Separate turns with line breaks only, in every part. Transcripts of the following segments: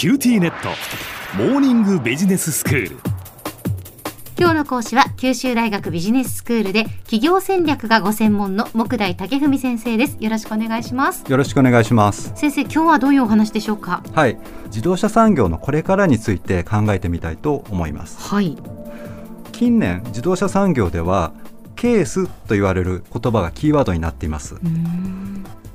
QTnet。モーニングビジネススクール。
今日の講師は九州大学ビジネススクールで企業戦略がご専門の目代武史先生です。よろしくお願いします。
よろしくお願いします。
先生今日はどういうお話でしょうか？
はい。自動車産業のこれからについて考えてみたいと思います。
はい。
近年自動車産業ではケースと言われる言葉がキーワードになっています。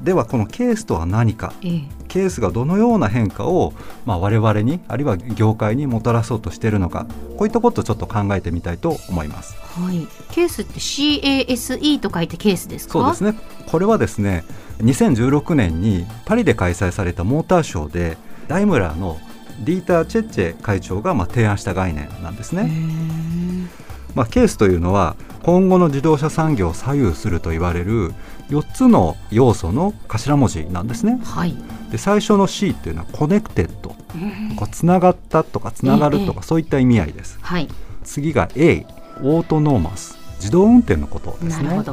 ではこのケースとは何か、
ええ、
ケースがどのような変化を、まあ、我々にあるいは業界にもたらそうとしているのかこういったことをちょっと考えてみたいと思います。
はい、ケースって CASE と書いてケースですか？
そうですねこれはですね2016年にパリで開催されたモーターショーでダイムラーのディーター・チェッチェ会長がまあ提案した概念なんですね。まあ、ケースというのは今後の自動車産業を左右すると言われる4つの要素の頭文字なんですね。
はい、
で最初の C っていうのは connected、こうつながったとかつながるとか、そういった意味合いです。
はい、
次が A autonomous 自動運転のことですね。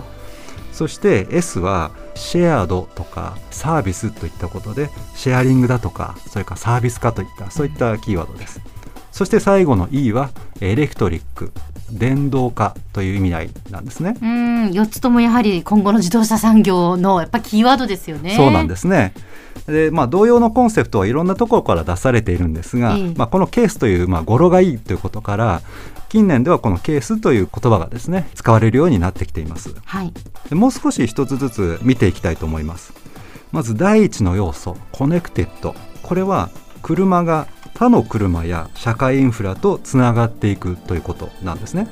そして S は shared とかサービスといったことでシェアリングだとかそれからサービス化といったそういったキーワードです。そして最後の E は electric 電動化という意味合いなんですね。
うん、4つともやはり今後の自動車産業のやっぱキーワードですよね。
そうなんですね。でまあ、同様のコンセプトはいろんなところから出されているんですが、
ええ、
まあ、このケースという、まあ、語呂がいいということから近年ではこのケースという言葉がですね使われるようになってきています、
はい、
でもう少し一つずつ見ていきたいと思いますまず第一の要素 connectedこれは車が他の車や社会インフラとつながっていくということなんですね。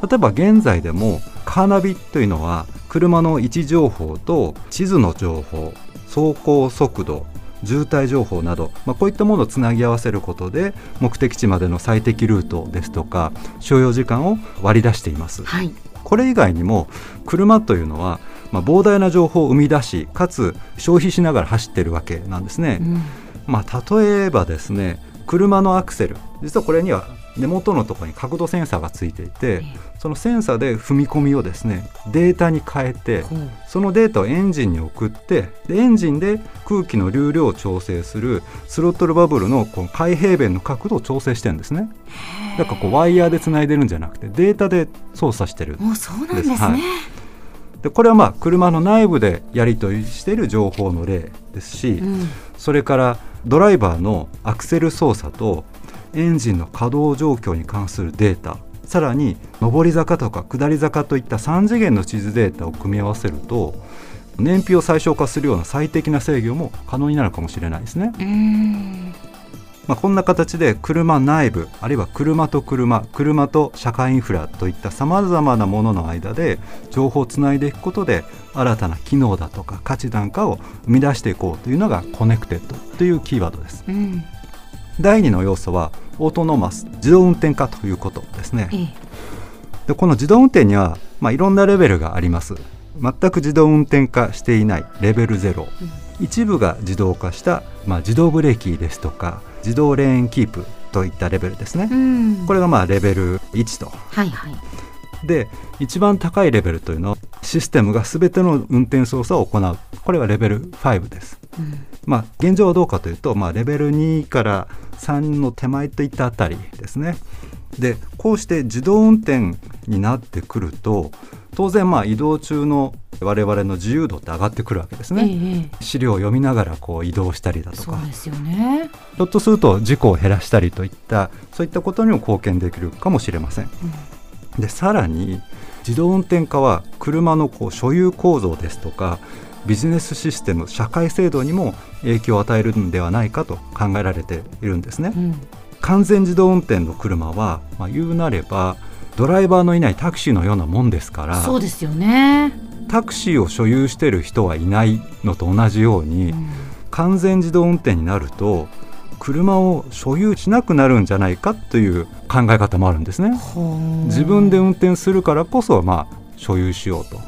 例えば現在でもカーナビというのは車の位置情報と地図の情報走行速度渋滞情報など、まあ、こういったものをつなぎ合わせることで目的地までの最適ルートですとか所要時間を割り出しています、
はい、
これ以外にも車というのは、まあ、膨大な情報を生み出しかつ消費しながら走っているわけなんですね、
うん、
まあ、例えばですね車のアクセル実はこれには根元のところに角度センサーがついていてそのセンサーで踏み込みをですねデータに変えてそのデータをエンジンに送ってでエンジンで空気の流量を調整するスロットルバブルのこの開閉弁の角度を調整してるんですね。だからこうワイヤーでつないでるんじゃなくてデータで操作してる
もうそうなんですね、はい。
でこれはまあ車の内部でやり取りしている情報の例ですし、うん、それからドライバーのアクセル操作とエンジンの稼働状況に関するデータさらに上り坂とか下り坂といった3次元の地図データを組み合わせると燃費を最小化するような最適な制御も可能になるかもしれないですね。まあ、こんな形で車内部あるいは車と車車と社会インフラといったさまざまなものの間で情報をつないでいくことで新たな機能だとか価値なんかを生み出していこうというのが Connected というキーワードです。
うん、
第2の要素は Autonomous 自動運転化ということですね。
ええ、
でこの自動運転には、まあ、いろんなレベルがあります。全く自動運転化していないレベル0、うん、一部が自動化した、まあ、自動ブレーキですとか自動レーンキープといったレベルですね、
うん、
これがまあレベル1と。
はいはい、
で一番高いレベルというのはシステムが全ての運転操作を行うこれはレベル5です。
うん、
まあ、現状はどうかというと、まあ、レベル2から3の手前といったあたりですね。でこうして自動運転になってくると当然まあ移動中の我々の自由度って上がってくるわけですね、
ええ、
資料を読みながらこう移動したりだとか。
そうですよね。
ひょっとすると事故を減らしたりといったそういったことにも貢献できるかもしれません、うん、でさらに自動運転化は車のこう所有構造ですとかビジネスシステム社会制度にも影響を与えるんではないかと考えられているんですね、
うん、
完全自動運転の車は、まあ、言うなればドライバーのいないタクシーのようなもんですから
そうですよね。
タクシーを所有している人はいないのと同じように、うん、完全自動運転になると車を所有しなくなるんじゃないかという考え方もあるんですね。自分で運転するからこそ、まあ、所有しようと。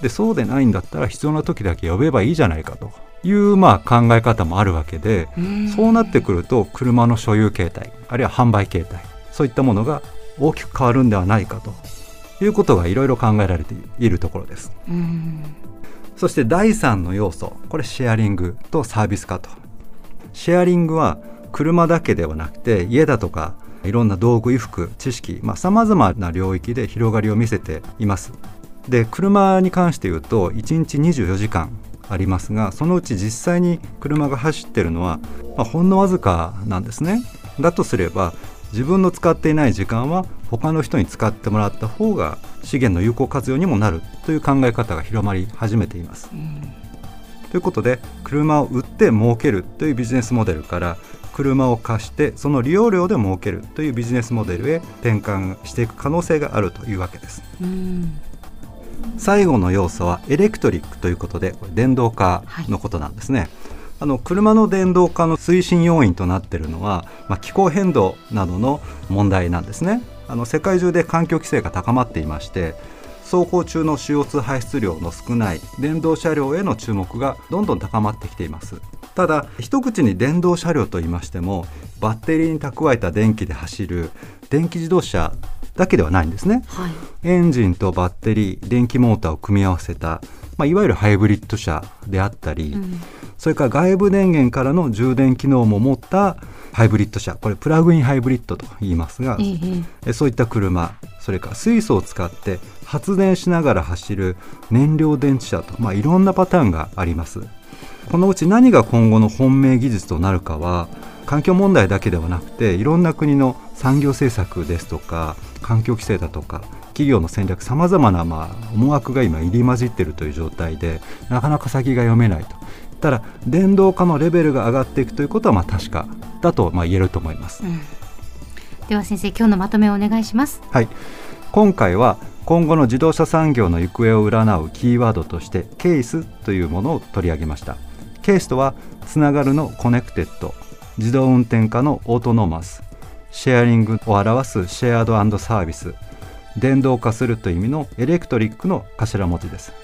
でそうでないんだったら必要な時だけ呼べばいいじゃないかと。いうまあ考え方もあるわけでそうなってくると車の所有形態あるいは販売形態そういったものが大きく変わるんではないかということがいろいろ考えられているところです。そして第3の要素これシェアリングとサービス化と。シェアリングは車だけではなくて家だとかいろんな道具衣服知識さまざ、まな領域で広がりを見せています。で車に関して言うと1日24時間ありますがそのうち実際に車が走ってるのは、まあ、ほんのわずかなんですね。だとすれば自分の使っていない時間は他の人に使ってもらった方が資源の有効活用にもなるという考え方が広まり始めています。ということで車を売って儲けるというビジネスモデルから車を貸してその利用料で儲けるというビジネスモデルへ転換していく可能性があるというわけです。最後の要素はエレクトリックということでこれ電動化のことなんですね。はいあの車の電動化の推進要因となっているのは、まあ、気候変動などの問題なんですね。あの世界中で環境規制が高まっていまして走行中の CO2 排出量の少ない電動車両への注目がどんどん高まってきています。ただ一口に電動車両と言いましてもバッテリーに蓄えた電気で走る電気自動車だけではないんですね、はい、エンジンとバッテリー電気モーターを組み合わせた、まあ、いわゆるハイブリッド車であったり、うん、それから外部電源からの充電機能も持ったハイブリッド車。これプラグインハイブリッドと言いますが、えそういった車。それから水素を使って発電しながら走る燃料電池車と、まあ、いろんなパターンがあります。このうち何が今後の本命技術となるかは環境問題だけではなくていろんな国の産業政策ですとか環境規制だとか企業の戦略さまざまなまあ思惑が今入り混じっているという状態でなかなか先が読めないとただ電動化のレベルが上がっていくということはまあ確かだとまあ言えると思います、うん、
では先生今日のまとめをお願いします。
はい。今回は今後の自動車産業の行方を占うキーワードとしてケースというものを取り上げました。ケースとはつながるの Connected 自動運転化の Autonomous シェアリングを表す Shared Service 電動化するという意味の Electric の頭文字です。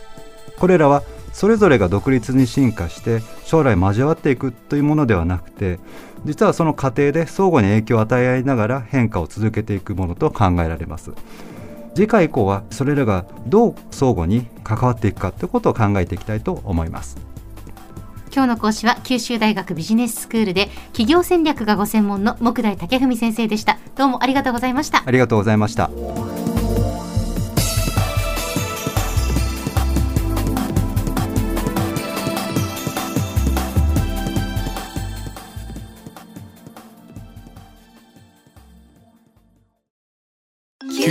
これらはそれぞれが独立に進化して将来交わっていくというものではなくて実はその過程で相互に影響を与え合いながら変化を続けていくものと考えられます。次回以降はそれらがどう相互に関わっていくかということを考えていきたいと思います。
今日の講師は九州大学ビジネススクールで企業戦略がご専門の木大武文先生でした。どうもありがとうございました。
ありがとうございました